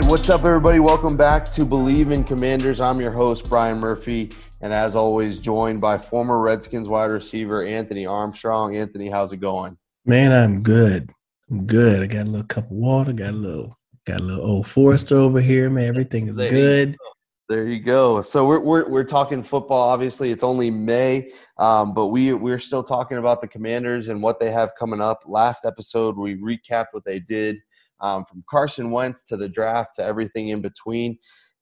Right, what's up, everybody? Welcome back to Believe in Commanders. I'm your host, Brian Murphy, and as always, joined by former Redskins wide receiver Anthony Armstrong. Anthony, how's it going? Man, I'm good. I'm good. I got a little cup of water. Got a little, got a little old Forester over here. Man, everything is There you good. There you go. So we're we're, we're talking football. Obviously, it's only May, um, but we we're still talking about the Commanders and what they have coming up. Last episode, we recapped what they did um, from Carson Wentz to the draft to everything in between.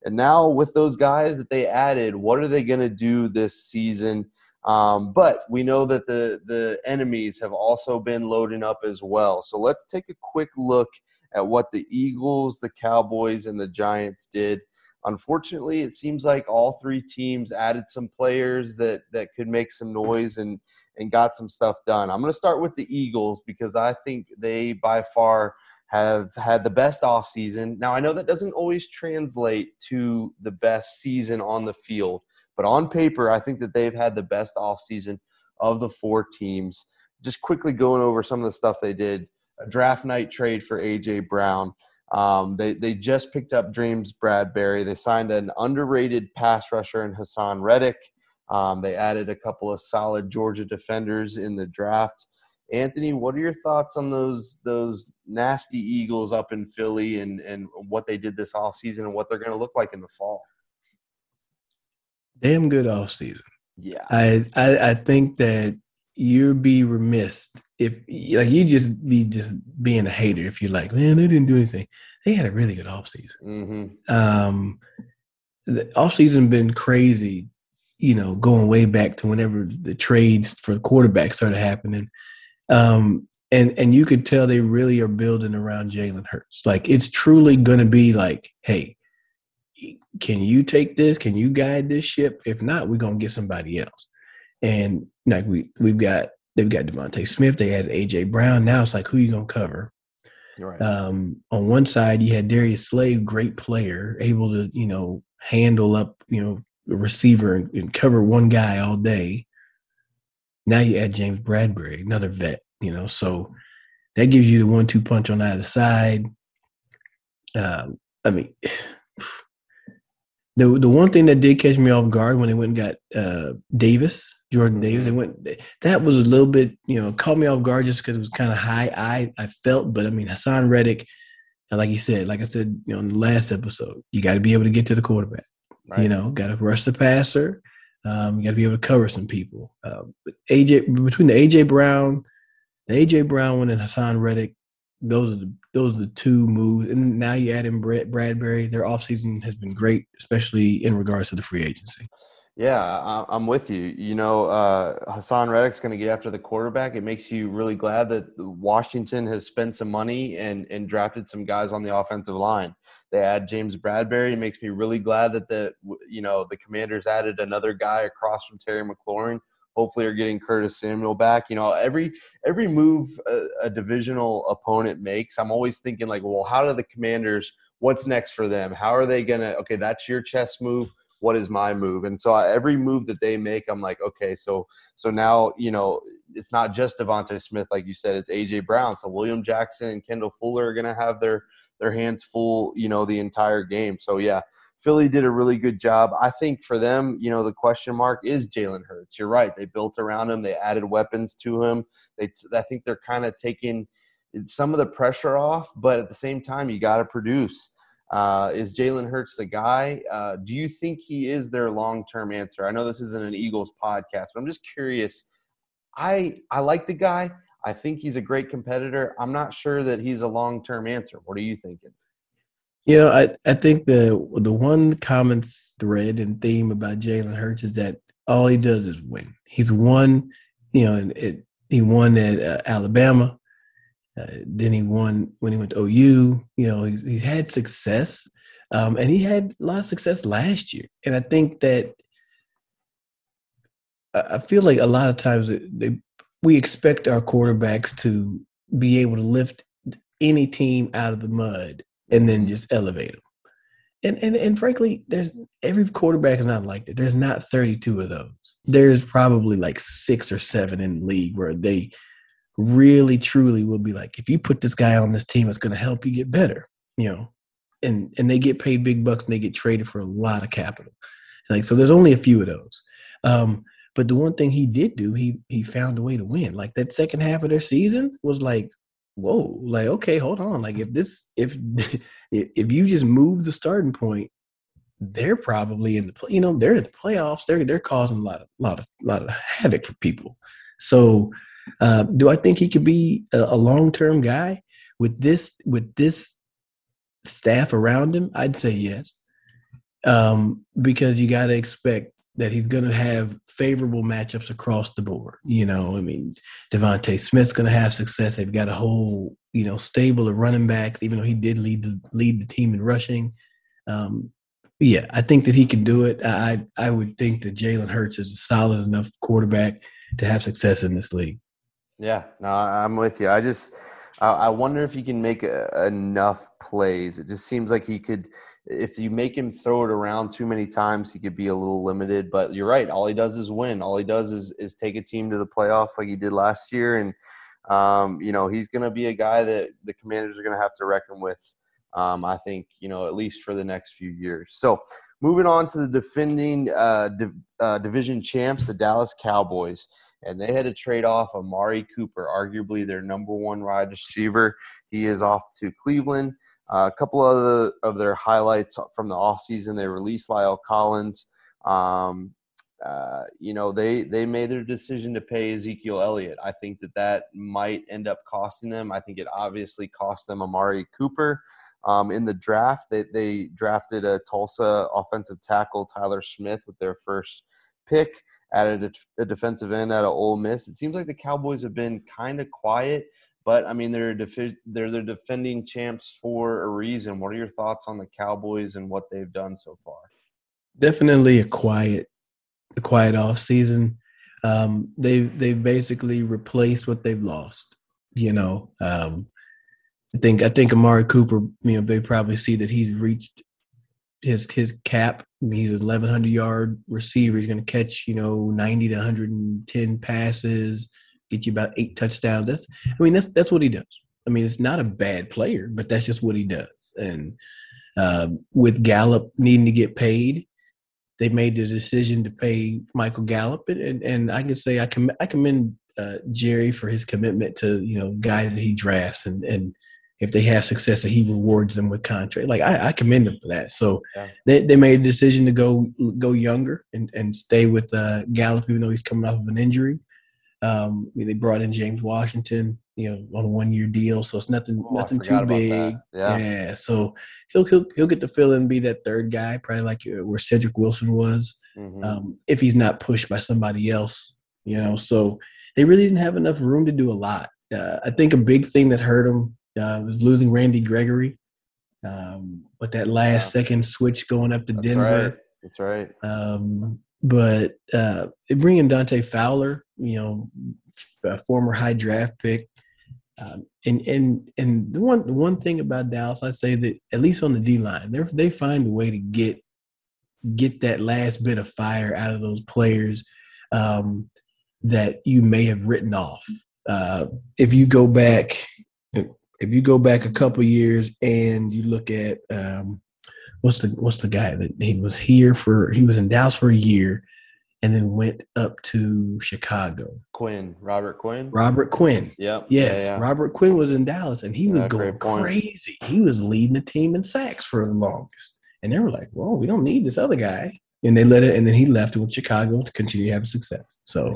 And now with those guys that they added, what are they going to do this season? Um, but we know that the the enemies have also been loading up as well. So let's take a quick look at what the Eagles, the Cowboys, and the Giants did. Unfortunately, it seems like all three teams added some players that that could make some noise and and got some stuff done. I'm going to start with the Eagles because I think they by far have had the best offseason. Now, I know that doesn't always translate to the best season on the field, but on paper, I think that they've had the best offseason of the four teams. Just quickly going over some of the stuff they did a draft night trade for A.J. Brown. Um, they, they just picked up James Bradberry. They signed an underrated pass rusher in Haason Reddick. Um, they added a couple of solid Georgia defenders in the draft. Anthony, what are your thoughts on those those nasty Eagles up in Philly and and what they did this off season and what they're going to look like in the fall? Damn good off season. Yeah, I, I I think that you'd be remiss if like you just be just being a hater if you're like, man, they didn't do anything. They had a really good off season. mm-hmm. Um, the off season been crazy. You know, going way back to whenever the trades for the quarterback started happening. Um, and and you could tell they really are building around Jalen Hurts. Like it's truly going to be like, hey, can you take this? Can you guide this ship? If not, we're gonna get somebody else. And like we we've got they've got DeVonta Smith. They had AJ Brown. Now it's like who you gonna cover? right. Um, on one side, you had Darius Slay, great player, able to you know handle up you know a receiver and, and cover one guy all day. Now you add James Bradberry, another vet, you know, so that gives you the one-two punch on either side. Um, I mean, the the one thing that did catch me off guard when they went and got uh, Davis, Jordan Davis, they went that was a little bit, you know, caught me off guard just because it was kind of high. I I felt, but I mean, Haason Reddick, like you said, like I said, you know, in the last episode, you got to be able to get to the quarterback. Right. You know, got to rush the passer. Um, you got to be able to cover some people. Uh, AJ between the AJ Brown, the AJ Brown one, and Haason Reddick, those are the those are the two moves. And now you add in Brett Bradberry. Their offseason has been great, especially in regards to the free agency. Yeah, I'm with you. You know, uh, Haason Reddick's going to get after the quarterback. It makes you really glad that Washington has spent some money and and drafted some guys on the offensive line. They add James Bradberry. It makes me really glad that the you know the Commanders added another guy across from Terry McLaurin hopefully are getting Curtis Samuel back. You know, every every move a, a divisional opponent makes, I'm always thinking like, well, how do the Commanders? What's next for them? How are they gonna? Okay, that's your chess move what is my move and so I, every move that they make i'm like okay so so now you know it's not just devonta smith like you said it's aj brown so william jackson and kendall fuller are going to have their their hands full you know the entire game so yeah Philly did a really good job. I think for them, you know, the question mark is Jalen Hurts. You're right. They built around him. They added weapons to him. They, I think they're kind of taking some of the pressure off, but at the same time, you got to produce. Uh, is Jalen Hurts the guy? Uh, do you think he is their long term answer? I know this isn't an Eagles podcast, but I'm just curious. I I like the guy. I think he's a great competitor. I'm not sure that he's a long term answer. What are you thinking? You know, I, I think the the one common thread and theme about Jalen Hurts is that all he does is win. He's won, you know, it, he won at uh, Alabama. Uh, then he won when he went to OU. You know, he's, he's had success, um, and he had a lot of success last year. And I think that I feel like a lot of times they, we expect our quarterbacks to be able to lift any team out of the mud and then just elevate them. And, and and frankly, there's every quarterback is not like that. There's not 32 of those. There's probably like six or seven in the league where they really truly will be like, if you put this guy on this team, it's going to help you get better, you know. And and they get paid big bucks and they get traded for a lot of capital. Like so, there's only a few of those. Um, but the one thing he did do, he he found a way to win. Like that second half of their season was like, whoa, like okay, hold on. Like if this if if you just move the starting point, they're probably in the you know they're in the playoffs. They're they're causing a lot of lot of lot of havoc for people. So uh, do I think he could be a, a long term guy with this with this staff around him? I'd say yes, um, because you got to expect that he's going to have favorable matchups across the board. You know, I mean, DeVonta Smith's going to have success. They've got a whole you know stable of running backs, even though he did lead the lead the team in rushing. Um, yeah, I think that he can do it. I I would think that Jalen Hurts is a solid enough quarterback to have success in this league. Yeah, no, I'm with you. I just, I wonder if he can make enough plays. It just seems like he could, if you make him throw it around too many times, he could be a little limited. But you're right. All he does is win. All he does is is take a team to the playoffs like he did last year, and um, you know he's going to be a guy that the Commanders are going to have to reckon with. Um, I think you know at least for the next few years. So moving on to the defending uh, div- uh, division champs, the Dallas Cowboys and they had to trade off Amari Cooper, arguably their number one wide receiver. He is off to Cleveland. Uh, a couple of the, of their highlights from the offseason, they released La'el Collins. Um, uh, you know, they they made their decision to pay Ezekiel Elliott. I think that that might end up costing them. I think it obviously cost them Amari Cooper. Um, in the draft, they, they drafted a Tulsa offensive tackle, Tyler Smith, with their first pick added a, a defensive end out of Ole Miss. It seems like the Cowboys have been kind of quiet, but I mean they're defi- they're the defending champs for a reason. What are your thoughts on the Cowboys and what they've done so far? Definitely a quiet, a quiet off season. Um, they've they've basically replaced what they've lost. You know, um, I think I think Amari Cooper. You know, they probably see that he's reached his his cap. He's an 1100 yard receiver. He's going to catch you know 90 to 110 passes, get you about eight touchdowns. That's I mean that's that's what he does. I mean it's not a bad player, but that's just what he does. And uh, with Gallup needing to get paid, they made the decision to pay Michael Gallup, and and, and I can say I com- I commend uh, Jerry for his commitment to you know guys that he drafts and and if they have success that he rewards them with contract. Like I, I commend them for that. So yeah. they, they made a decision to go go younger and, and stay with uh, Gallup, even though he's coming off of an injury. Um, I mean, they brought in James Washington, you know, on a one year deal, so it's nothing oh, nothing too big. Yeah. yeah. so he'll he'll he'll get to fill in, be that third guy, probably like uh, where Cedric Wilson was, mm-hmm. um, if he's not pushed by somebody else, you know. So they really didn't have enough room to do a lot. Uh, I think a big thing that hurt them uh, was losing Randy Gregory. Um, but that last second switch going up to That's Denver. Right. That's right. Um, but uh, bringing Dante Fowler, you know, a former high draft pick, um, and and and the one the one thing about Dallas, I say that at least on the D line, they they find a way to get get that last bit of fire out of those players um, that you may have written off. Uh, if you go back, if you go back a couple years and you look at um, what's the what's the guy that he was here for? He was in Dallas for a year, and then went up to Chicago. Quinn, Robert Quinn. Robert Quinn. Yep. Yes, Yeah, yeah. Robert Quinn was in Dallas, and he was Yeah, going crazy. He was leading the team in sacks for the longest, and they were like, "Well, we don't need this other guy." And they let it, and then he left with Chicago to continue having success. So.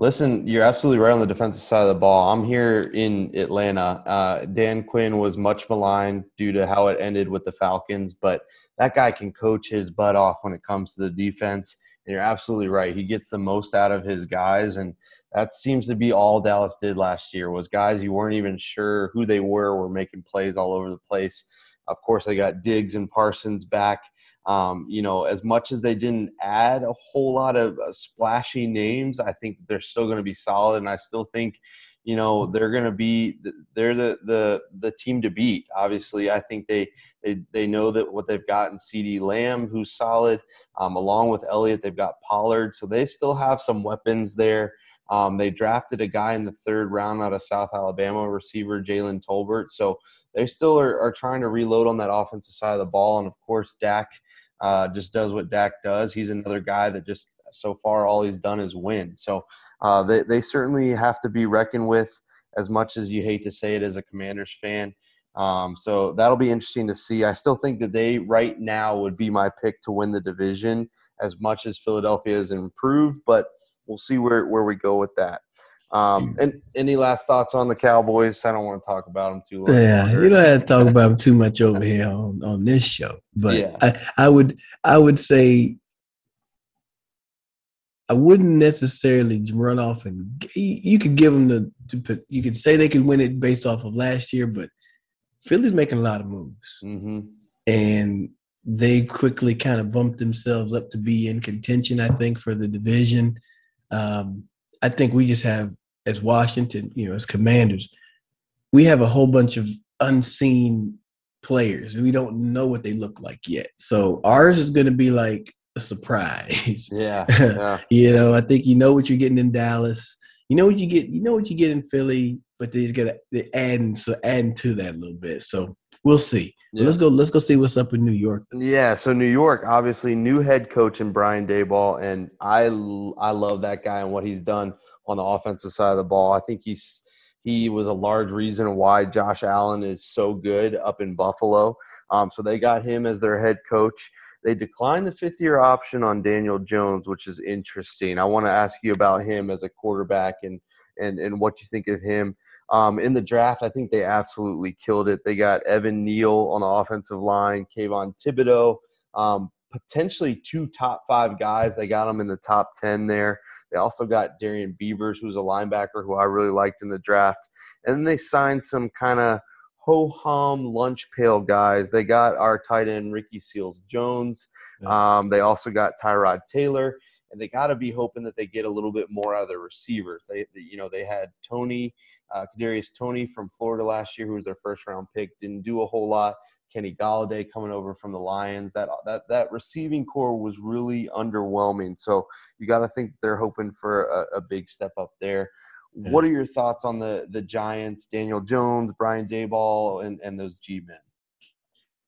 Listen, you're absolutely right on the defensive side of the ball. I'm here in Atlanta. Uh, Dan Quinn was much maligned due to how it ended with the Falcons, but that guy can coach his butt off when it comes to the defense. And you're absolutely right. He gets the most out of his guys, and that seems to be all Dallas did last year was guys you weren't even sure who they were were making plays all over the place. Of course, they got Diggs and Parsons back. Um, you know, as much as they didn't add a whole lot of uh, splashy names, I think they're still going to be solid, and I still think, you know, they're going to be they're the the the team to beat. Obviously, I think they they they know that what they've got in CeeDee Lamb, who's solid, um, along with Elliott, they've got Pollard, so they still have some weapons there. Um, they drafted a guy in the third round out of South Alabama, receiver Jalen Tolbert. So they still are, are trying to reload on that offensive side of the ball. And of course, Dak uh, just does what Dak does. He's another guy that just so far all he's done is win. So uh, they, they certainly have to be reckoned with as much as you hate to say it as a Commanders fan. Um, so that'll be interesting to see. I still think that they right now would be my pick to win the division as much as Philadelphia has improved, but we'll see where, where we go with that. Um, and any last thoughts on the Cowboys? I don't want to talk about them too long. yeah, you don't have to talk about him too much over here on, on this show. But Yeah. I, I would I would say I wouldn't necessarily run off and you could give them the to put, you could say they could win it based off of last year, but Philly's making a lot of moves. hmm and they quickly kind of bumped themselves up to be in contention. I think for the division. Um, I think we just have as Washington, you know, as Commanders, we have a whole bunch of unseen players. We don't know what they look like yet. So ours is going to be like a surprise. Yeah. Yeah. you know, I think you know what you're getting in Dallas. You know what you get. You know what you get in Philly, but they're gonna they adding so adding to that a little bit. So we'll see. Yeah. Let's go. Let's go see what's up in New York. Yeah, so New York, obviously, new head coach in Brian Daboll, and I I love that guy and what he's done on the offensive side of the ball. I think he's he was a large reason why Josh Allen is so good up in Buffalo. Um, so they got him as their head coach. They declined the fifth year option on Daniel Jones, which is interesting. I want to ask you about him as a quarterback and and and what you think of him. Um, in the draft, I think they absolutely killed it. They got Evan Neal on the offensive line, Kayvon Thibodeaux, um, potentially two top five guys. They got them in the top 10 there. They also got Darrian Beavers, who's a linebacker who I really liked in the draft. And then they signed some kind of ho hum lunch pail guys. They got our tight end, Ricky Seals Jones. Um, they also got Tyrod Taylor. And they got to be hoping that they get a little bit more out of their receivers. They, you know, they had Toney, uh, Kadarius Toney from Florida last year, who was their first round pick, didn't do a whole lot. Kenny Golladay coming over from the Lions. That that that receiving corps was really underwhelming. So you got to think they're hoping for a, a big step up there. What are your thoughts on the the Giants, Daniel Jones, Brian Daboll, and and those G men?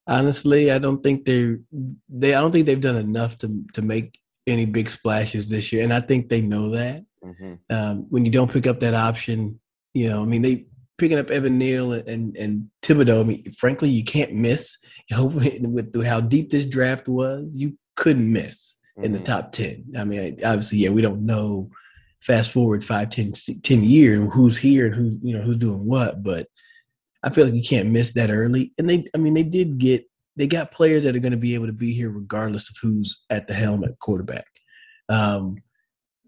Honestly, I don't think they they I don't think they've done enough to to make any big splashes this year, and I think they know that. Mm-hmm. Um, when you don't pick up that option, you know, I mean, they picking up Evan Neal and and, and Thibodeaux. I mean, frankly, you can't miss. You know, with how deep this draft was, you couldn't miss in the Mhm. top 10. I mean, obviously, yeah, we don't know fast forward five, 10, 10 years who's here and who's, you know, who's doing what, but I feel like you can't miss that early. And they, I mean, they did get, they got players that are going to be able to be here regardless of who's at the helm at quarterback. Um,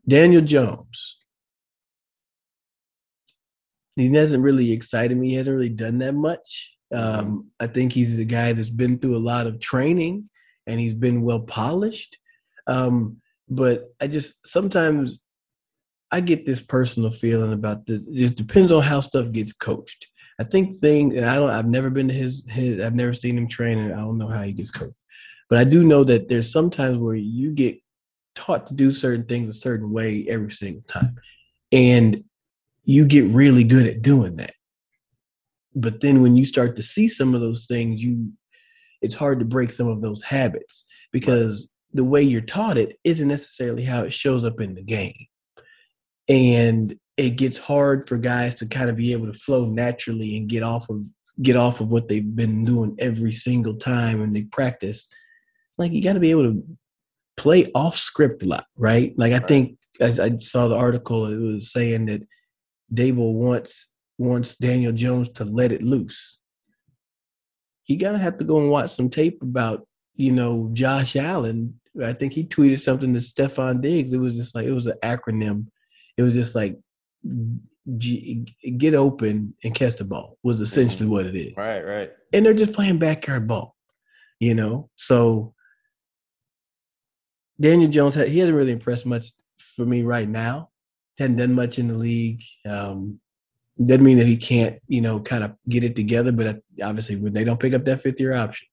Daniel Jones. He hasn't really excited me. He hasn't really done that much. Um, I think he's the guy that's been through a lot of training and he's been well polished. Um, but I just sometimes I get this personal feeling about this. It just depends on how stuff gets coached. I think thing, and I don't. I've never been to his. his I've never seen him train, and I don't know how he gets coached. But I do know that there's sometimes where you get taught to do certain things a certain way every single time, and you get really good at doing that. But then when you start to see some of those things, you it's hard to break some of those habits because the way you're taught it isn't necessarily how it shows up in the game and it gets hard for guys to kind of be able to flow naturally and get off of get off of what they've been doing every single time and they practice like you got to be able to play off script a lot right like i right. think I, I saw the article it was saying that Daboll wants wants Daniel Jones to let it loose. You gotta have to go and watch some tape about, you know, Josh Allen. I think he tweeted something to Stefon Diggs. It was just like it was an acronym it was just like G, get open and catch the ball was essentially mm-hmm. what it is. Right, right. And they're just playing backyard ball, you know. So Daniel Jones, he hasn't really impressed much for me right now. Hadn't done much in the league. Um, doesn't mean that he can't, you know, kind of get it together. But obviously, when they don't pick up that fifth year option,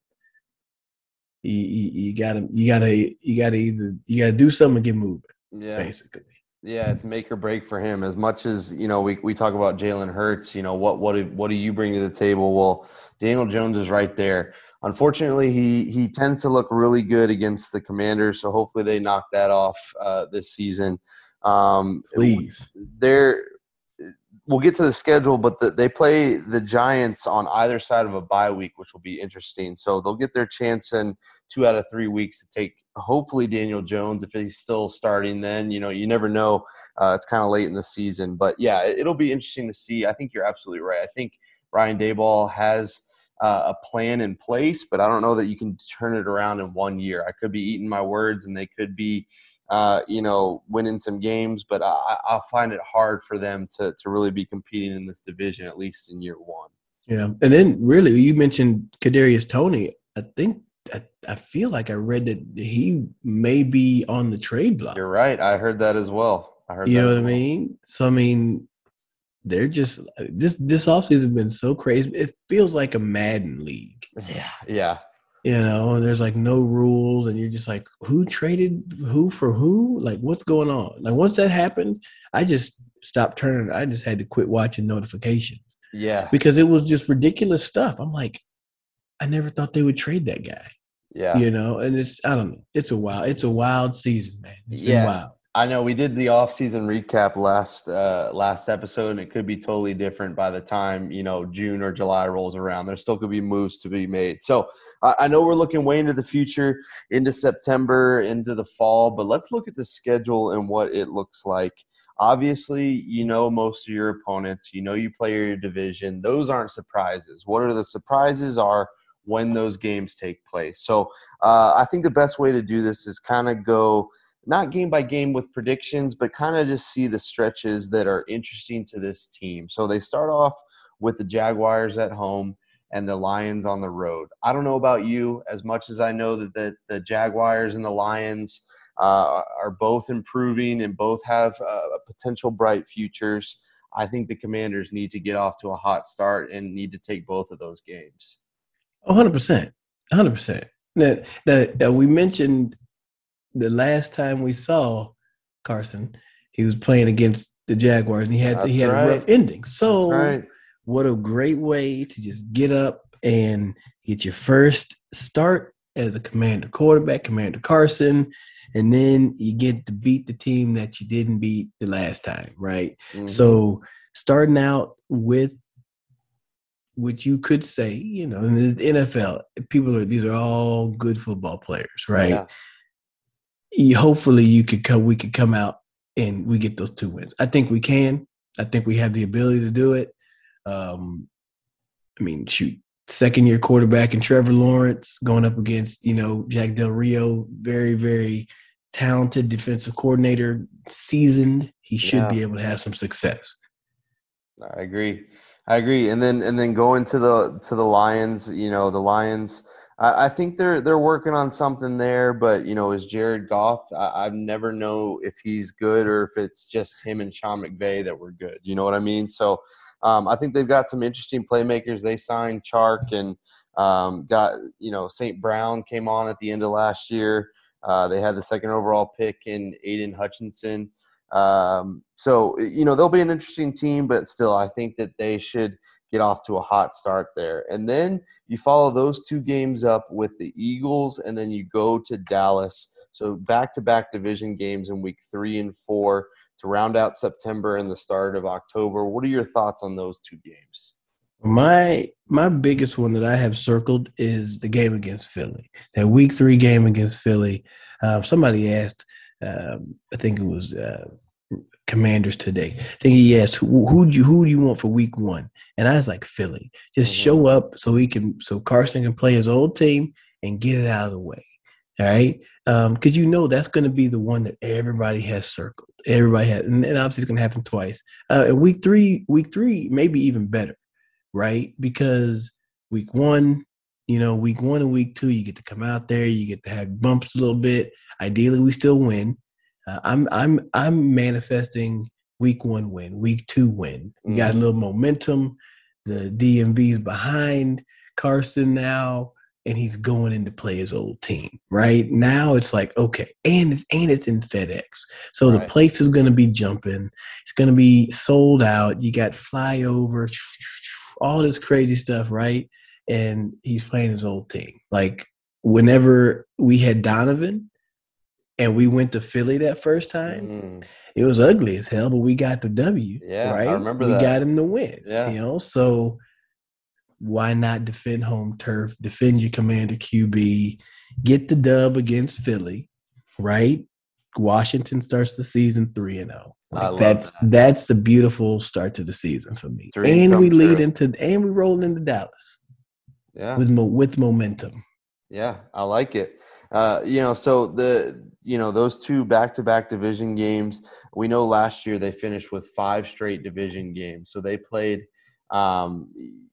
you, you, you gotta, you gotta, you gotta either you gotta do something and get moving. Yeah, basically. Yeah, it's make or break for him. As much as you know, we, we talk about Jalen Hurts. You know what what do, what do you bring to the table? Well, Daniel Jones is right there. Unfortunately, he he tends to look really good against the Commanders. So hopefully they knock that off uh, this season. Um, Please, they're we'll get to the schedule, but the, they play the Giants on either side of a bye week, which will be interesting. So they'll get their chance in two out of three weeks to take hopefully Daniel Jones if he's still starting. Then you know you never know. Uh, it's kind of late in the season, but yeah, it, will be interesting to see. I think you're absolutely right. I think Brian Daboll has. Uh, a plan in place, but I don't know that you can turn it around in one year. I could be eating my words, and they could be uh, you know, winning some games, but I, I find it hard for them to to really be competing in this division at least in year one. Yeah, and then really, you mentioned Kadarius Toney. I think I, I feel like I read that he may be on the trade block. You're right. I heard that as well. I heard. You know what well. I mean? So I mean, they're just this this offseason has been so crazy. It feels like a Madden league. Yeah, yeah you know and there's like no rules and you're just like who traded who for who? Like what's going on? Like once that happened i just stopped turning. I just had to quit watching notifications. Yeah. Because it was just ridiculous stuff. I'm like i never thought they would trade that guy. Yeah. You know and it's i don't know. It's a wild it's a wild season man. It's yeah. wild I know we did the off-season recap last uh, last episode, and it could be totally different by the time you know June or July rolls around. There still could be moves to be made. So I, I know we're looking way into the future, into September, into the fall, but let's look at the schedule and what it looks like. Obviously, you know most of your opponents. You know you play your division. Those aren't surprises. What are the surprises? Are when those games take place. So uh, I think the best way to do this is kind of go not game by game with predictions, but kind of just see the stretches that are interesting to this team. So they start off with the Jaguars at home and the Lions on the road. I don't know about you, as much as I know that the, the Jaguars and the Lions uh, are both improving and both have uh, potential bright futures. I think the Commanders need to get off to a hot start and need to take both of those games. 100%. 100%. Now, now, we mentioned the last time we saw Carson, he was playing against the Jaguars and he had he had right. a rough ending. So right. what a great way to just get up and get your first start as a commander quarterback, Commander Carson, and then you get to beat the team that you didn't beat the last time, right? Mm-hmm. So starting out with which you could say, you know, in the NFL, people are these are all good football players, right? Yeah hopefully you could come we could come out and we get those two wins. I think we can. I think we have the ability to do it. Um, I mean, shoot, second year quarterback and Trevor Lawrence going up against, you know, Jack Del Rio, very, very talented defensive coordinator, seasoned. He should yeah. be able to have some success. I agree. I agree. And then and then going to the to the Lions, you know, the Lions I, I, think they're they're working on something there, but you know, is Jared Goff? I, have never know if he's good or if it's just him and Sean McVay that were good. You know what I mean? So um, I think they've got some interesting playmakers. They signed Chark and um, got you know St. Brown came on at the end of last year. Uh, they had the second overall pick in Aidan Hutchinson. Um, so you know they'll be an interesting team, but still, I think that they should get off to a hot start there. And then you follow those two games up with the Eagles, and then you go to Dallas. So back to back division games in week three and four to round out September and the start of October. What are your thoughts on those two games? My my biggest one that I have circled is the game against Philly. That week three game against Philly. Uh, somebody asked, um, I think it was uh, Commanders today. I think he asked, who, who do you who do you want for week one? And I was like, Philly. Just mm-hmm. show up so he can so Carson can play his old team and get it out of the way. All right, because um, you know that's going to be the one that everybody has circled. Everybody has, and, and obviously it's going to happen twice. Uh, week three, week three, maybe even better right? Because week one, you know, week one and week two, you get to come out there, you get to have bumps a little bit. Ideally, we still win. Uh, I'm I'm I'm manifesting week one win, week two win. We got a mm-hmm. little momentum. The DMV's behind Carson now, and he's going in to play his old team. Right now, it's like okay, and it's and it's in FedEx, so right. the place is going to be jumping. It's going to be sold out. You got flyover all this crazy stuff, right? And he's playing his old team. Like whenever we had Donovan and we went to Philly that first time, mm. it was ugly as hell, but we got the W. Yeah, right. I remember we that. got him to win. Yeah. You know, so why not defend home turf, defend your commander QB, get the dub against Philly, right? Washington starts the season three and zero. Oh. Like that's that. that's the beautiful start to the season for me. Dream and we lead true. into and we roll into Dallas. Yeah, with mo- with momentum. Yeah, I like it. Uh, you know, so the you know those two back to back division games. We know last year they finished with five straight division games. So they played. Um,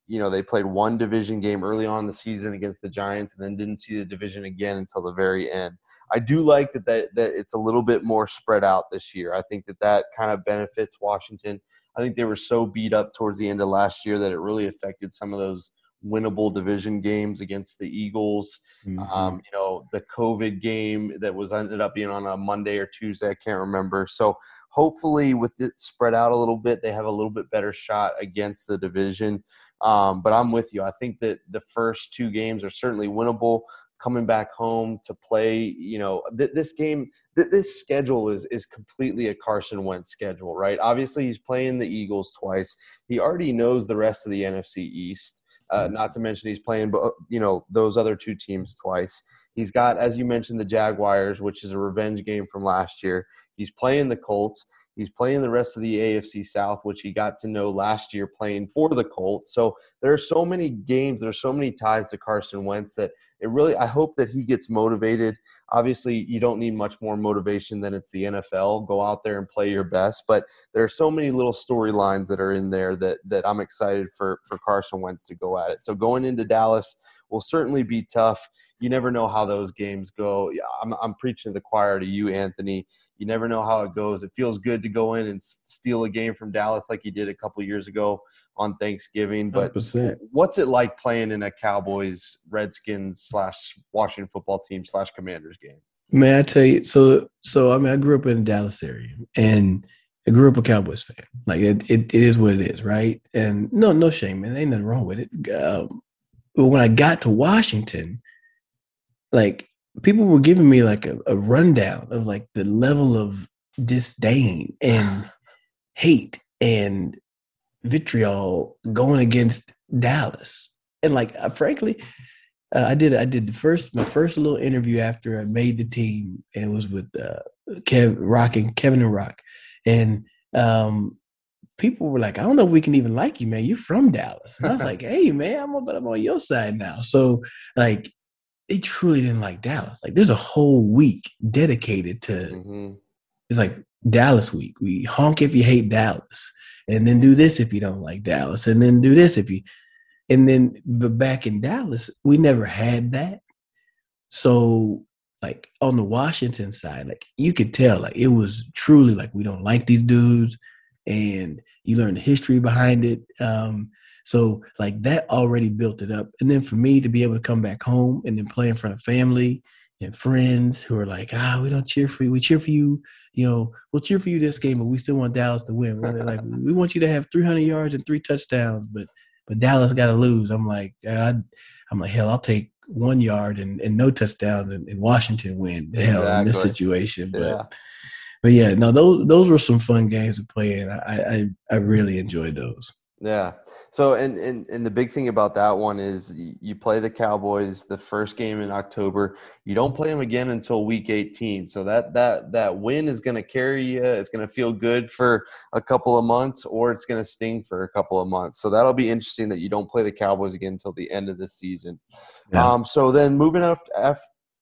you know, they played one division game early on the season against the Giants, and then didn't see the division again until the very end. I do like that, that that it's a little bit more spread out this year. I think that that kind of benefits Washington. I think they were so beat up towards the end of last year that it really affected some of those winnable division games against the Eagles. Mm-hmm. Um, you know, the COVID game that was ended up being on a Monday or Tuesday, I can't remember. So hopefully, with it spread out a little bit, they have a little bit better shot against the division. Um, but I'm with you. I think that the first two games are certainly winnable coming back home to play. You know, th- this game, th- this schedule is is completely a Carson Wentz schedule, right? Obviously, he's playing the Eagles twice. He already knows the rest of the NFC East. Uh, not to mention he's playing, but you know, those other two teams twice. He's got, as you mentioned, the Jaguars, which is a revenge game from last year. He's playing the Colts. He's playing the rest of the AFC South, which he got to know last year playing for the Colts. So there are so many games, there are so many ties to Carson Wentz that it really I hope that he gets motivated. Obviously, you don't need much more motivation than it's the NFL. Go out there and play your best. But there are so many little storylines that are in there that that I'm excited for for Carson Wentz to go at it. So going into Dallas will certainly be tough. You never know how those games go. I'm, I'm preaching to the choir to you, Anthony. You never know how it goes. It feels good to go in and steal a game from Dallas like you did a couple years ago on Thanksgiving. But 100%. what's it like playing in a Cowboys, Redskins slash Washington football team slash Commanders game? May I tell you? So, so I mean, I grew up in the Dallas area, and I grew up a Cowboys fan. Like it, it, it is what it is, right? And no, no shame, man. Ain't nothing wrong with it. Um, but when I got to Washington, like people were giving me like a, a rundown of like the level of disdain and hate and vitriol going against Dallas. And like, uh, frankly, uh, I did I did the first my first little interview after I made the team, and it was with uh, Kev Rock and Kevin and Rock, and um, people were like, "I don't know if we can even like you, man. You're from Dallas." And I was like, "Hey, man, I'm on, I'm on your side now." So like, they truly didn't like Dallas. Like, there's a whole week dedicated to mm-hmm. it's like Dallas week. We honk if you hate Dallas and then do this if you don't like Dallas, and then do this if you. And then, but back in Dallas, we never had that. So, like on the Washington side, like you could tell, like it was truly like we don't like these dudes, and you learn the history behind it. Um, so, like that already built it up. And then for me to be able to come back home and then play in front of family and friends who are like, ah, we don't cheer for you. We cheer for you. You know, we'll cheer for you this game, but we still want Dallas to win. We're like, we want you to have 300 yards and three touchdowns, but but Dallas got to lose. I'm like, I, I'm like, hell, I'll take one yard and, and no touchdowns and, and Washington win. The hell exactly. in this situation, but. Yeah. But yeah, no, those those were some fun games to play, and I I, I really enjoyed those. Yeah. So, and, and and the big thing about that one is you play the Cowboys the first game in October. You don't play them again until Week 18. So that that that win is going to carry you. It's going to feel good for a couple of months, or it's going to sting for a couple of months. So that'll be interesting that you don't play the Cowboys again until the end of the season. Yeah. Um. So then moving up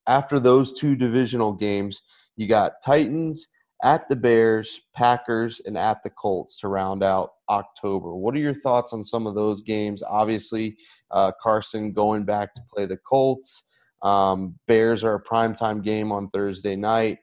after those two divisional games, you got Titans at the Bears, Packers, and at the Colts to round out October. What are your thoughts on some of those games? Obviously, uh, Carson going back to play the Colts. Um, Bears are a primetime game on Thursday night.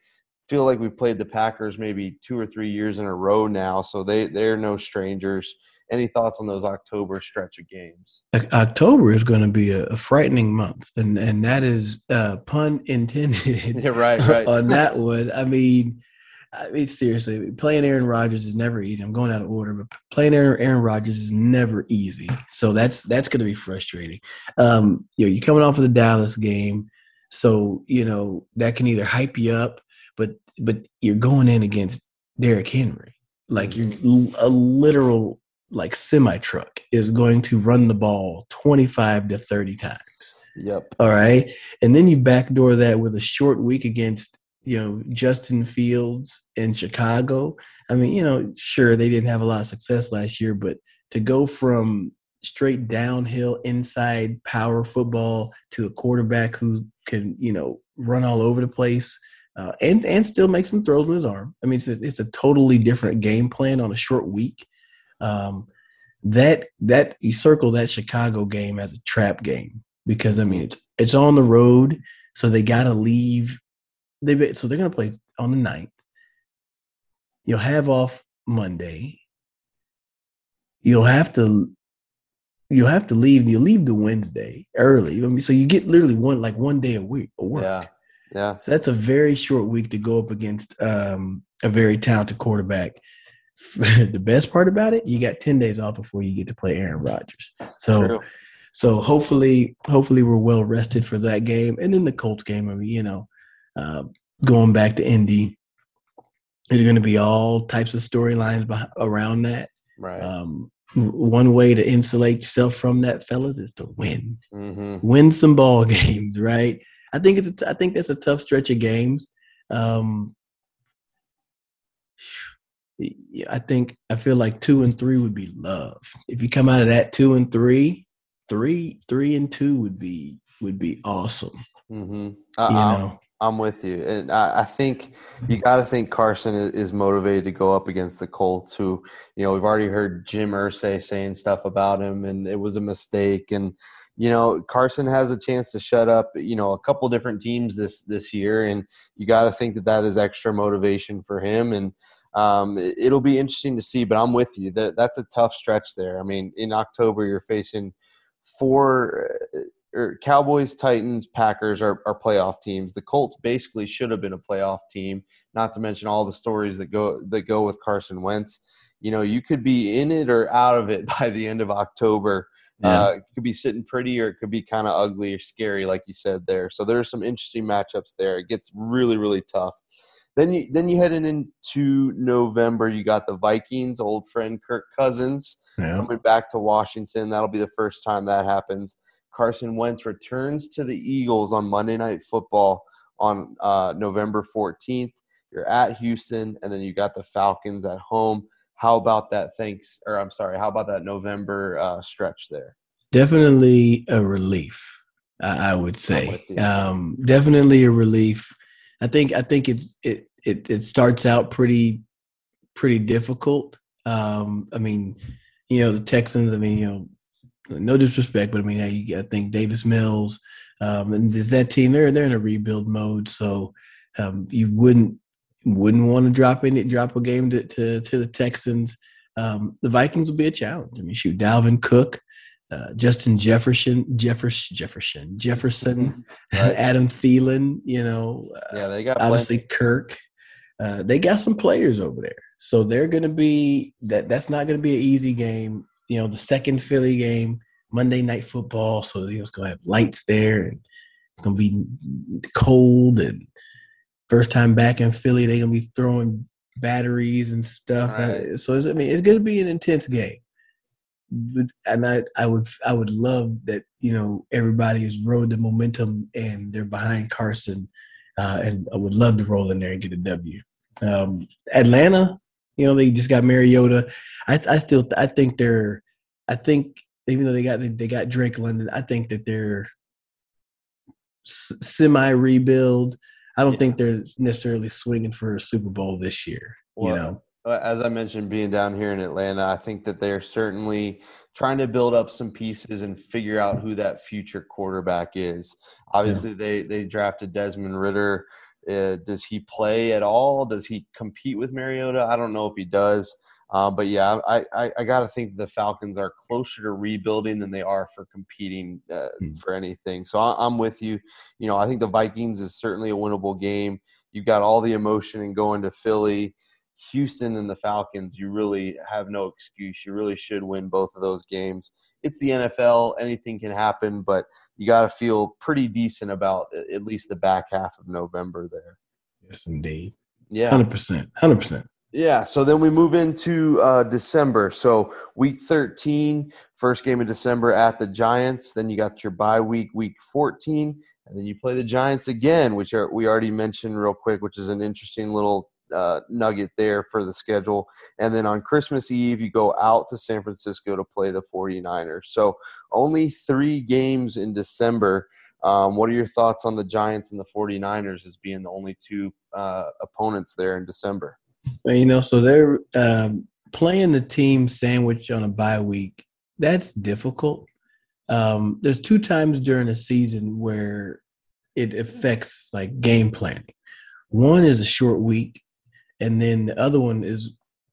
Feel like we've played the Packers maybe two or three years in a row now, so they they're no strangers. Any thoughts on those October stretch of games? October is going to be a, a frightening month, and and that is uh, pun intended. yeah, right, right. on that one, I mean I mean, seriously, playing Aaron Rodgers is never easy. I'm going out of order, but playing Aaron, Aaron Rodgers is never easy. So that's that's going to be frustrating. Um, you know, you're coming off of the Dallas game, so you know that can either hype you up, but but you're going in against Derrick Henry, like you're a literal like semi truck is going to run the ball 25 to 30 times. Yep. All right, and then you backdoor that with a short week against you know, Justin Fields in Chicago. I mean, you know, sure they didn't have a lot of success last year, but to go from straight downhill inside power football to a quarterback who can, you know, run all over the place uh, and and still make some throws with his arm. I mean, it's a, it's a totally different game plan on a short week. Um, that that you circle that Chicago game as a trap game because I mean it's it's on the road, so they got to leave they so they're gonna play on the 9th. You'll have off Monday. You'll have to you'll have to leave. You'll leave the Wednesday early. I mean, so you get literally one like one day a week of work. Yeah, yeah. So that's a very short week to go up against um, a very talented quarterback. the best part about it, you got ten days off before you get to play Aaron Rodgers. So, True. so hopefully, hopefully we're well rested for that game, and then the Colts game. I mean, you know, uh, going back to Indy. There's going to be all types of storylines around that. Right. Um, one way to insulate yourself from that, fellas, is to win. Mm-hmm. Win some ball games, right? I think it's. A t- I think that's a tough stretch of games. Um, I think I feel like two and three would be love. If you come out of that two and three, three three and two would be would be awesome. Mm-hmm. You know, I'm with you, and I, I think you got to think Carson is motivated to go up against the Colts, who you know we've already heard Jim Irsay saying stuff about him, and it was a mistake, and you know Carson has a chance to shut up you know a couple different teams this this year, and you got to think that that is extra motivation for him, and um, it'll be interesting to see. But I'm with you that that's a tough stretch there. I mean, in October you're facing four or Cowboys, Titans, Packers are, are playoff teams. The Colts basically should have been a playoff team. Not to mention all the stories that go that go with Carson Wentz. You know, you could be in it or out of it by the end of October. Yeah. Uh, it could be sitting pretty or it could be kind of ugly or scary, like you said there. So there are some interesting matchups there. It gets really, really tough. Then you then you head into November. You got the Vikings, old friend Kirk Cousins yeah. coming back to Washington. That'll be the first time that happens. Carson Wentz returns to the Eagles on Monday Night Football on uh, November 14th. You're at Houston, and then you got the Falcons at home. How about that? Thanks, or I'm sorry. How about that November uh, stretch there? Definitely a relief, I would say. Um, definitely a relief. I think. I think it's it it it starts out pretty pretty difficult. Um, I mean, you know, the Texans. I mean, you know, no disrespect, but I mean, I, I think Davis Mills um, and is that team they're they're in a rebuild mode, so um, you wouldn't wouldn't want to drop any drop a game to to, to the Texans. Um, the Vikings will be a challenge. I mean, shoot, Dalvin Cook, uh, Justin Jefferson, Jefferson, Jefferson, Jefferson, right. Adam Thielen. You know, uh, yeah, they got obviously plenty. Kirk. Uh, they got some players over there, so they're going to be that. That's not going to be an easy game. You know, the second Philly game, Monday Night Football, so you know, it's going to have lights there, and it's going to be cold and first time back in Philly, they're gonna be throwing batteries and stuff. Right. So I mean, it's gonna be an intense game. But, and I, I would, I would love that you know everybody has rode the momentum and they're behind Carson, uh, and I would love to roll in there and get a W. Um, Atlanta, you know, they just got Mariota. I, I still, I think they're, I think even though they got they got Drake London, I think that they're semi rebuild. I don't yeah. think they're necessarily swinging for a Super Bowl this year. Well, you know, uh, as I mentioned, being down here in Atlanta, I think that they're certainly trying to build up some pieces and figure out who that future quarterback is. Obviously, yeah. they they drafted Desmond Ridder. Uh, does he play at all? Does he compete with Mariota? I don't know if he does. Um, but yeah, I, I, I got to think the Falcons are closer to rebuilding than they are for competing uh, mm. for anything. So I, am with you. You know, I think the Vikings is certainly a winnable game. You've got all the emotion in going to Philly. Houston and the Falcons, you really have no excuse. You really should win both of those games. It's the NFL, anything can happen, but you got to feel pretty decent about at least the back half of November there. Yes, indeed. Yeah. 100%. 100%. Yeah, so then we move into uh, December. So week 13, first game of December at the Giants. Then you got your bye week, week 14, and then you play the Giants again, which are, we already mentioned real quick, which is an interesting little uh, nugget there for the schedule. And then on Christmas Eve, you go out to San Francisco to play the 49ers. So only three games in December. Um, what are your thoughts on the Giants and the 49ers as being the only two uh, opponents there in December? Well, you know, so they're um, playing the team sandwich on a bye week. That's difficult. Um, there's two times during a season where it affects like game planning. One is a short week, and then the other one is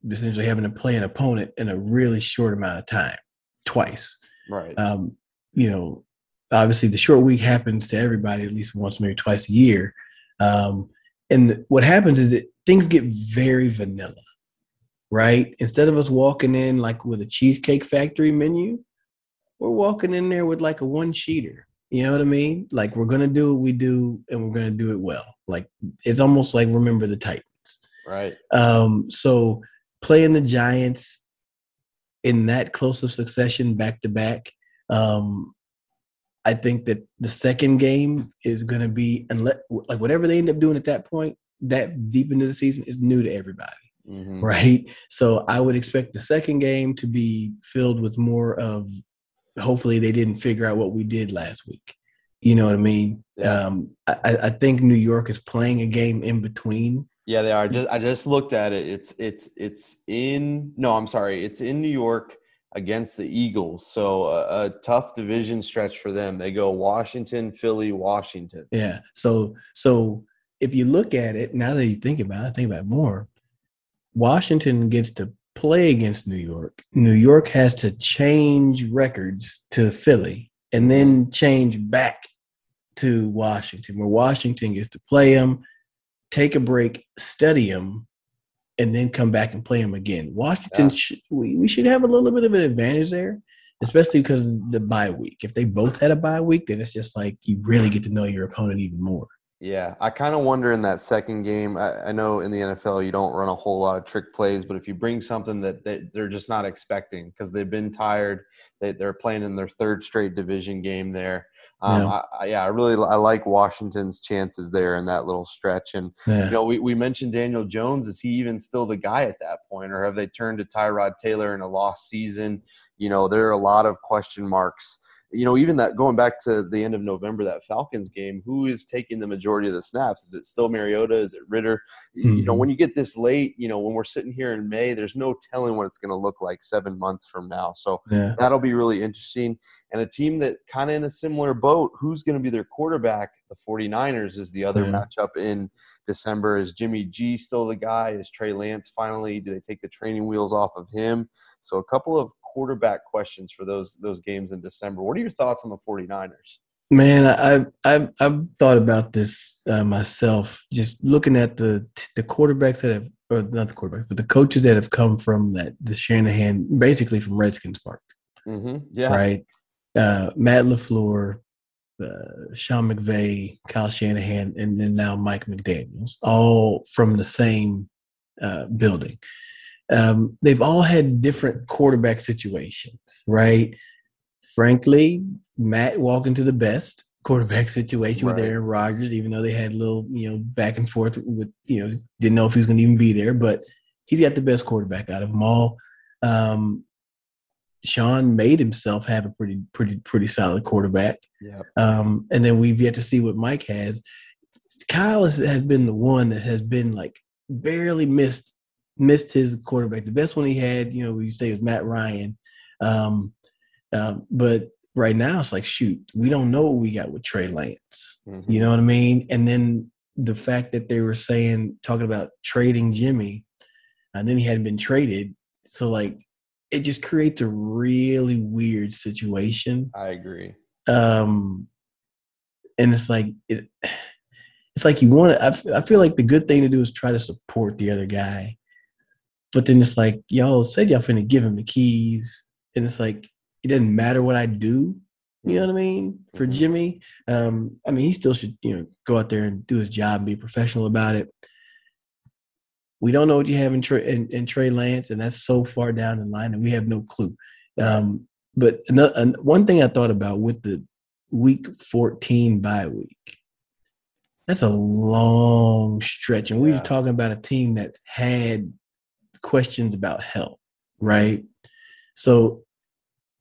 essentially having to play an opponent in a really short amount of time, twice. Right. Um, you know, obviously the short week happens to everybody at least once, maybe twice a year. Um, and what happens is that things get very vanilla, right? Instead of us walking in like with a cheesecake factory menu, we're walking in there with like a one sheeter. You know what I mean? Like we're gonna do what we do and we're gonna do it well. Like it's almost like remember the Titans. Right. Um, so playing the Giants in that close of succession back to back, um, I think that the second game is going to be unless like whatever they end up doing at that point, that deep into the season is new to everybody. Mm-hmm. Right. So I would expect the second game to be filled with more of hopefully they didn't figure out what we did last week. You know what I mean? Yeah. Um, I, I think New York is playing a game in between. Yeah, they are. Just I just looked at it. It's it's it's in no, I'm sorry. It's in New York against the Eagles. So a, a, tough division stretch for them. They go Washington, Philly, Washington. Yeah. So so if you look at it now that you think about it, think about it more. Washington gets to play against New York. New York has to change records to Philly and then change back to Washington, where Washington gets to play them, take a break, study them, and then come back and play them again. Washington, yeah. sh- we, we should have a little bit of an advantage there, especially because the bye week. If they both had a bye week, then it's just like you really get to know your opponent even more. Yeah, I kind of wonder in that second game. I, I, know in the NFL you don't run a whole lot of trick plays, but if you bring something that they, they're just not expecting because they've been tired, they, they're playing in their third straight division game there. Um, yeah. I, yeah, I really I like Washington's chances there in that little stretch. And yeah. you know, we, we mentioned Daniel Jones. Is he even still the guy at that point, or have they turned to Tyrod Taylor in a lost season? You know, there are a lot of question marks you know, even that going back to the end of November, that Falcons game, who is taking the majority of the snaps? Is it still Mariota? Is it Ridder? Mm-hmm. You know, mm-hmm. when you get this late, you know, when we're sitting here in May, there's no telling what it's going to look like seven months from now. So yeah. that'll be really interesting. And a team that kind of in a similar boat, who's going to be their quarterback? The 49ers is the other yeah. matchup in December. Is Jimmy G still the guy? Is Trey Lance finally? Do they take the training wheels off of him? So a couple of quarterback questions for those those games in December. What are your thoughts on the 49ers? Man, I, I've I've thought about this uh, myself. Just looking at the the quarterbacks that have, or not the quarterbacks, but the coaches that have come from that the Shanahan, basically from Redskins Park. Mm-hmm. Yeah. Right. Uh, Matt LaFleur, uh, Sean McVay, Kyle Shanahan, and then now Mike McDaniel's, all from the same uh, building um, they've all had different quarterback situations, right? Frankly, Matt walked into the best quarterback situation right. with Aaron Rodgers, even though they had a little, you know, back and forth with, you know, didn't know if he was going to even be there, but he's got the best quarterback out of them all. Um, Sean made himself have a pretty, pretty, pretty solid quarterback. Yeah. Um, and then we've yet to see what Mike has. Kyle has, has been the one that has been like barely missed missed his quarterback. The best one he had, you know, we say was Matt Ryan. Um, um, but right now it's like, shoot, we don't know what we got with Trey Lance. Mm-hmm. You know what I mean? And then the fact that they were saying, talking about trading Jimmy, and then he hadn't been traded. So like, it just creates a really weird situation. I agree. Um, and it's like it, it's like you want to. I, I feel like the good thing to do is try to support the other guy but then it's like, y'all said y'all finna give him the keys. And it's like, it doesn't matter what I do. You know what I mean? For mm-hmm. Jimmy, um, I mean, he still should, you know, go out there and do his job and be professional about it. We don't know what you have in, Trey, in, in Trey Lance, and that's so far down the line, that we have no clue. Um, but another, one thing I thought about with the week 14 bye week, that's a long stretch. And we were talking about a team that had questions about health, right? So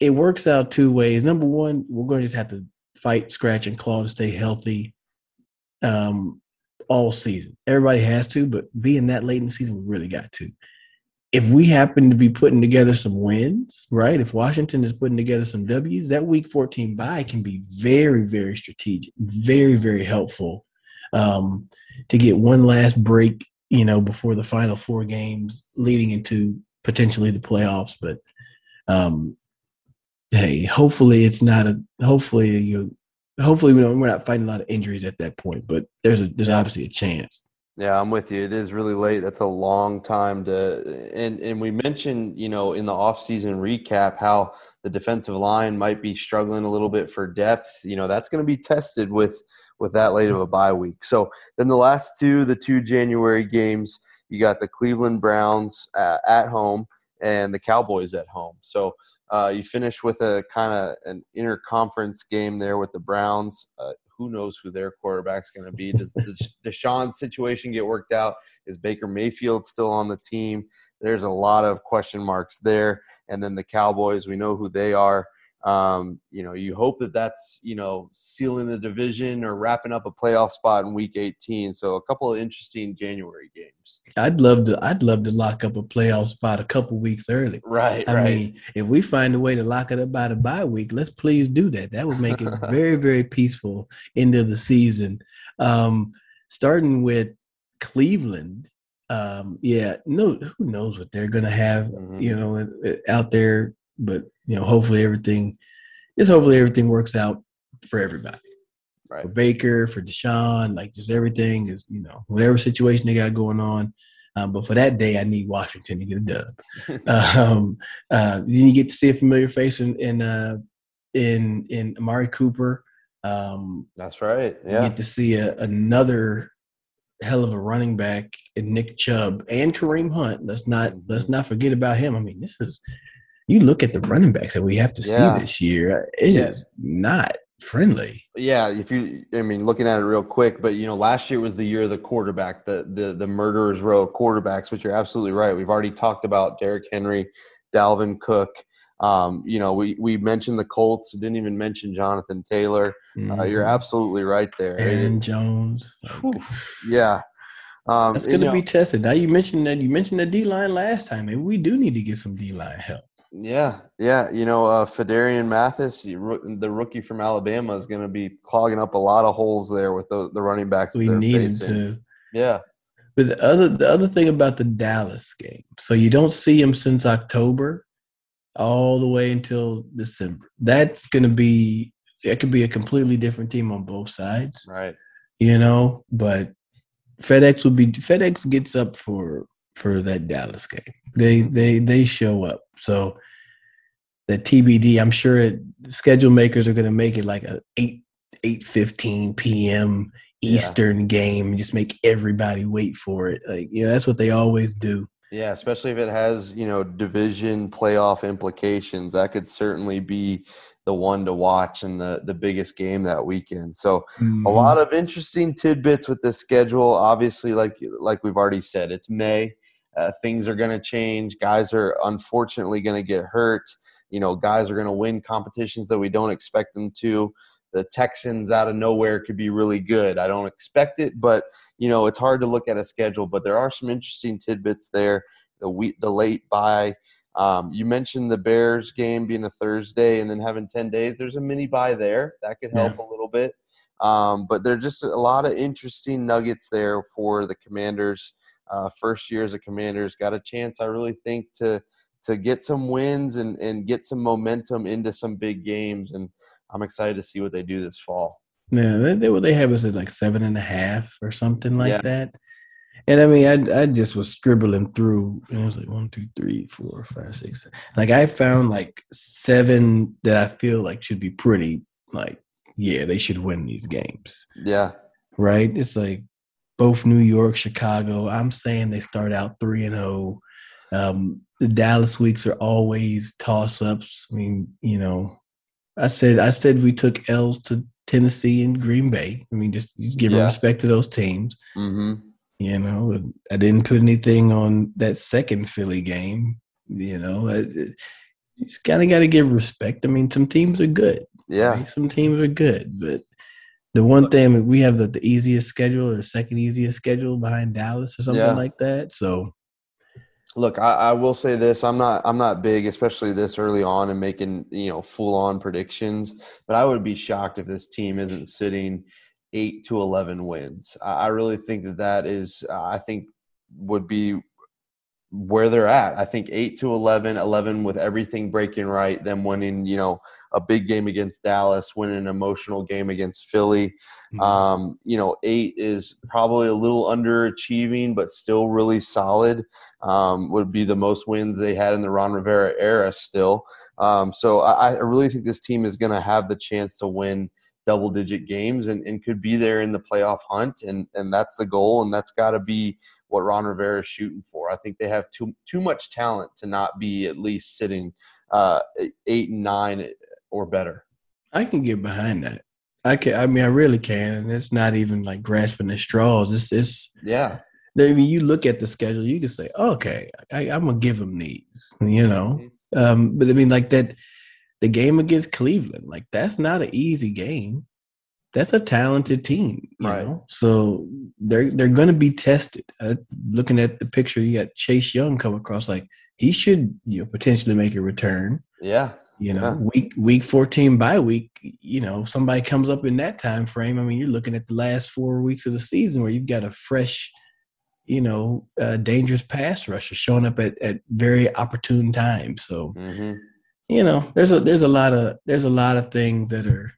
it works out two ways. Number one, we're going to just have to fight, scratch, and claw to stay healthy um, all season. Everybody has to, but being that late in the season, we really got to. If we happen to be putting together some wins, right? If Washington is putting together some W's, that week 14 bye can be very, very strategic, very, very helpful um, to get one last break you know, before the final four games leading into potentially the playoffs. But um, hey, hopefully it's not a. Hopefully you. Hopefully we don't. We're not fighting a lot of injuries at that point. But there's a. There's yeah. obviously a chance. Yeah, I'm with you. It is really late. That's a long time to and and we mentioned, you know, in the offseason recap how the defensive line might be struggling a little bit for depth. You know, that's going to be tested with with that late of a bye week. So then the last two, the two January games, you got the Cleveland Browns uh, at home and the Cowboys at home. So uh, you finish with a kind of an interconference game there with the Browns. Uh, who knows who their quarterback's going to be? Does the Deshaun situation get worked out? Is Baker Mayfield still on the team? There's a lot of question marks there. And then the Cowboys, we know who they are. Um, you know, you hope that that's you know sealing the division or wrapping up a playoff spot in Week 18. So a couple of interesting January games. I'd love to. I'd love to lock up a playoff spot a couple weeks early. Right. I right. mean, if we find a way to lock it up by the bye week, let's please do that. That would make it very very peaceful end of the season. Um, starting with Cleveland. Um, yeah, no, who knows what they're gonna have, mm-hmm. you know, out there but you know, hopefully everything, just hopefully everything works out for everybody. Right. For Baker, for Deshaun, like just everything is, you know, whatever situation they got going on. Um, but for that day, I need Washington to get a dub. um, uh, then you get to see a familiar face in in uh, in, in Amari Cooper. Um, That's right. Yeah. You get to see a, another hell of a running back in Nick Chubb and Kareem Hunt. Let's not mm-hmm. let's not forget about him. I mean, this is you look at the running backs that we have to yeah. see this year, it yeah. is not friendly. Yeah, if you, I mean, looking at it real quick, but you know, last year was the year of the quarterback, the the the murderers row of quarterbacks, which you're absolutely right. We've already talked about Derrick Henry, Dalvin Cook. Um, you know, we, we mentioned the Colts, didn't even mention Jonathan Taylor. Mm-hmm. Uh, you're mm-hmm. absolutely right there. Aaron Jones. yeah. Um, That's going to be tested. Now you mentioned that you mentioned the D line last time, and we do need to get some D line help. Yeah, yeah. You know, uh, Phidarian Mathis, the rookie from Alabama, is going to be clogging up a lot of holes there with the, the running backs. We needed facing. to. Yeah. But the other the other thing about the Dallas game, so you don't see him since October, all the way until December. That's going to be it could be a completely different team on both sides, right? You know, but FedEx will be FedEx gets up for for that Dallas game. They mm-hmm. they they show up. So the TBD, I'm sure it, schedule makers are going to make it like a eight eight fifteen p.m. Eastern yeah. game and just make everybody wait for it. Like yeah, that's what they always do. Yeah, especially if it has you know division playoff implications, that could certainly be the one to watch and the the biggest game that weekend. So mm-hmm. a lot of interesting tidbits with this schedule. Obviously, like like we've already said, it's May. Uh, things are going to change. Guys are unfortunately going to get hurt. You know, guys are going to win competitions that we don't expect them to. The Texans out of nowhere could be really good. I don't expect it, but you know, it's hard to look at a schedule. But there are some interesting tidbits there. The week, the late bye. Um, you mentioned the Bears game being a Thursday and then having 10 days. There's a mini bye there. That could help yeah. a little bit. Um, but there's just a lot of interesting nuggets there for the Commanders uh, first year as a commander's got a chance, I really think, to to get some wins and, and get some momentum into some big games. And I'm excited to see what they do this fall. Yeah, they, they, they have us at like seven and a half or something like yeah. that. And I mean, I I just was scribbling through, and it was like one, two, three, four, five, six. Like I found like seven that I feel like should be pretty. Like, yeah, they should win these games. Yeah. Right. It's like both New York, Chicago. I'm saying they start out three and zero. Oh. Um, the Dallas weeks are always toss ups. I mean, you know, I said I said we took L's to Tennessee and Green Bay. I mean, just give yeah. respect to those teams. Mm-hmm. You know, I didn't put anything on that second Philly game. You know, I, you just kind of got to give respect. I mean, some teams are good. Yeah, right? some teams are good, but the one thing we have the, the easiest schedule or the second easiest schedule behind Dallas or something yeah. like that. So look, I, I, will say this: I'm not I'm not big, especially this early on, and making you know full on predictions. But I would be shocked if this team isn't sitting eight to eleven wins. I, I really think that that is I think would be where they're at. I think 8 to 11, 11 with everything breaking right, them winning, you know, a big game against Dallas, winning an emotional game against Philly. Mm-hmm. Um, you know, 8 is probably a little underachieving, but still really solid. Um, would be the most wins they had in the Ron Rivera era still. Um, so I, I really think this team is going to have the chance to win double digit games and, and could be there in the playoff hunt. And, and that's the goal. And that's got to be what Ron Rivera is shooting for. I think they have too, too much talent to not be at least sitting uh, eight and nine or better. I can get behind that. I can. I mean, I really can. And it's not even like grasping at straws. It's, it's yeah. I mean, you look at the schedule, you can say, okay, I, am gonna give them these, you know. Mm-hmm. Um, but I mean, like that the game against Cleveland, like that's not an easy game. That's a talented team, you right. know. So they're they're going to be tested. Uh, looking at the picture, you got Chase Young come across like he should you know potentially make a return. Yeah, you know, yeah. week week fourteen bye week, you know, somebody comes up in that time frame. I mean, you're looking at the last four weeks of the season where you've got a fresh, you know, uh, dangerous pass rusher showing up at at very opportune times. So. Mm-hmm you know, there's a there's a lot of there's a lot of things that are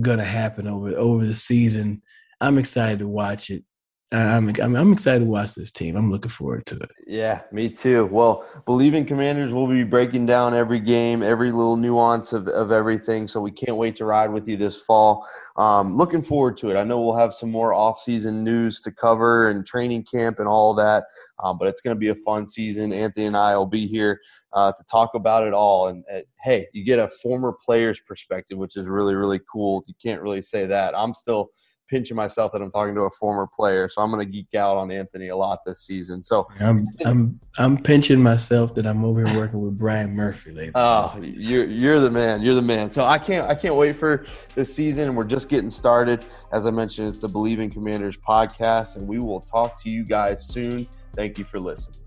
gonna happen over over the season. I'm excited to watch it. I'm, I'm, I'm excited to watch this team. I'm looking forward to it. Yeah, me too. Well, Bleav in Commanders will be breaking down every game, every little nuance of, of everything. So we can't wait to ride with you this fall. Um, looking forward to it. I know we'll have some more off-season news to cover and training camp and all that. Um, but it's going to be a fun season. Anthony and I will be here uh, to talk about it all. And uh, hey, you get a former player's perspective, which is really, really cool. You can't really say that. I'm still – pinching myself that I'm talking to a former player. So I'm going to geek out on Anthony a lot this season. So I'm I'm I'm pinching myself that I'm over here working with Brian Murphy lately. Oh, you're you're the man. You're the man. So I can't I can't wait for this season. We're just getting started. As I mentioned, it's the Bleav in Commanders podcast, and we will talk to you guys soon. Thank you for listening.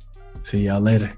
See y'all later.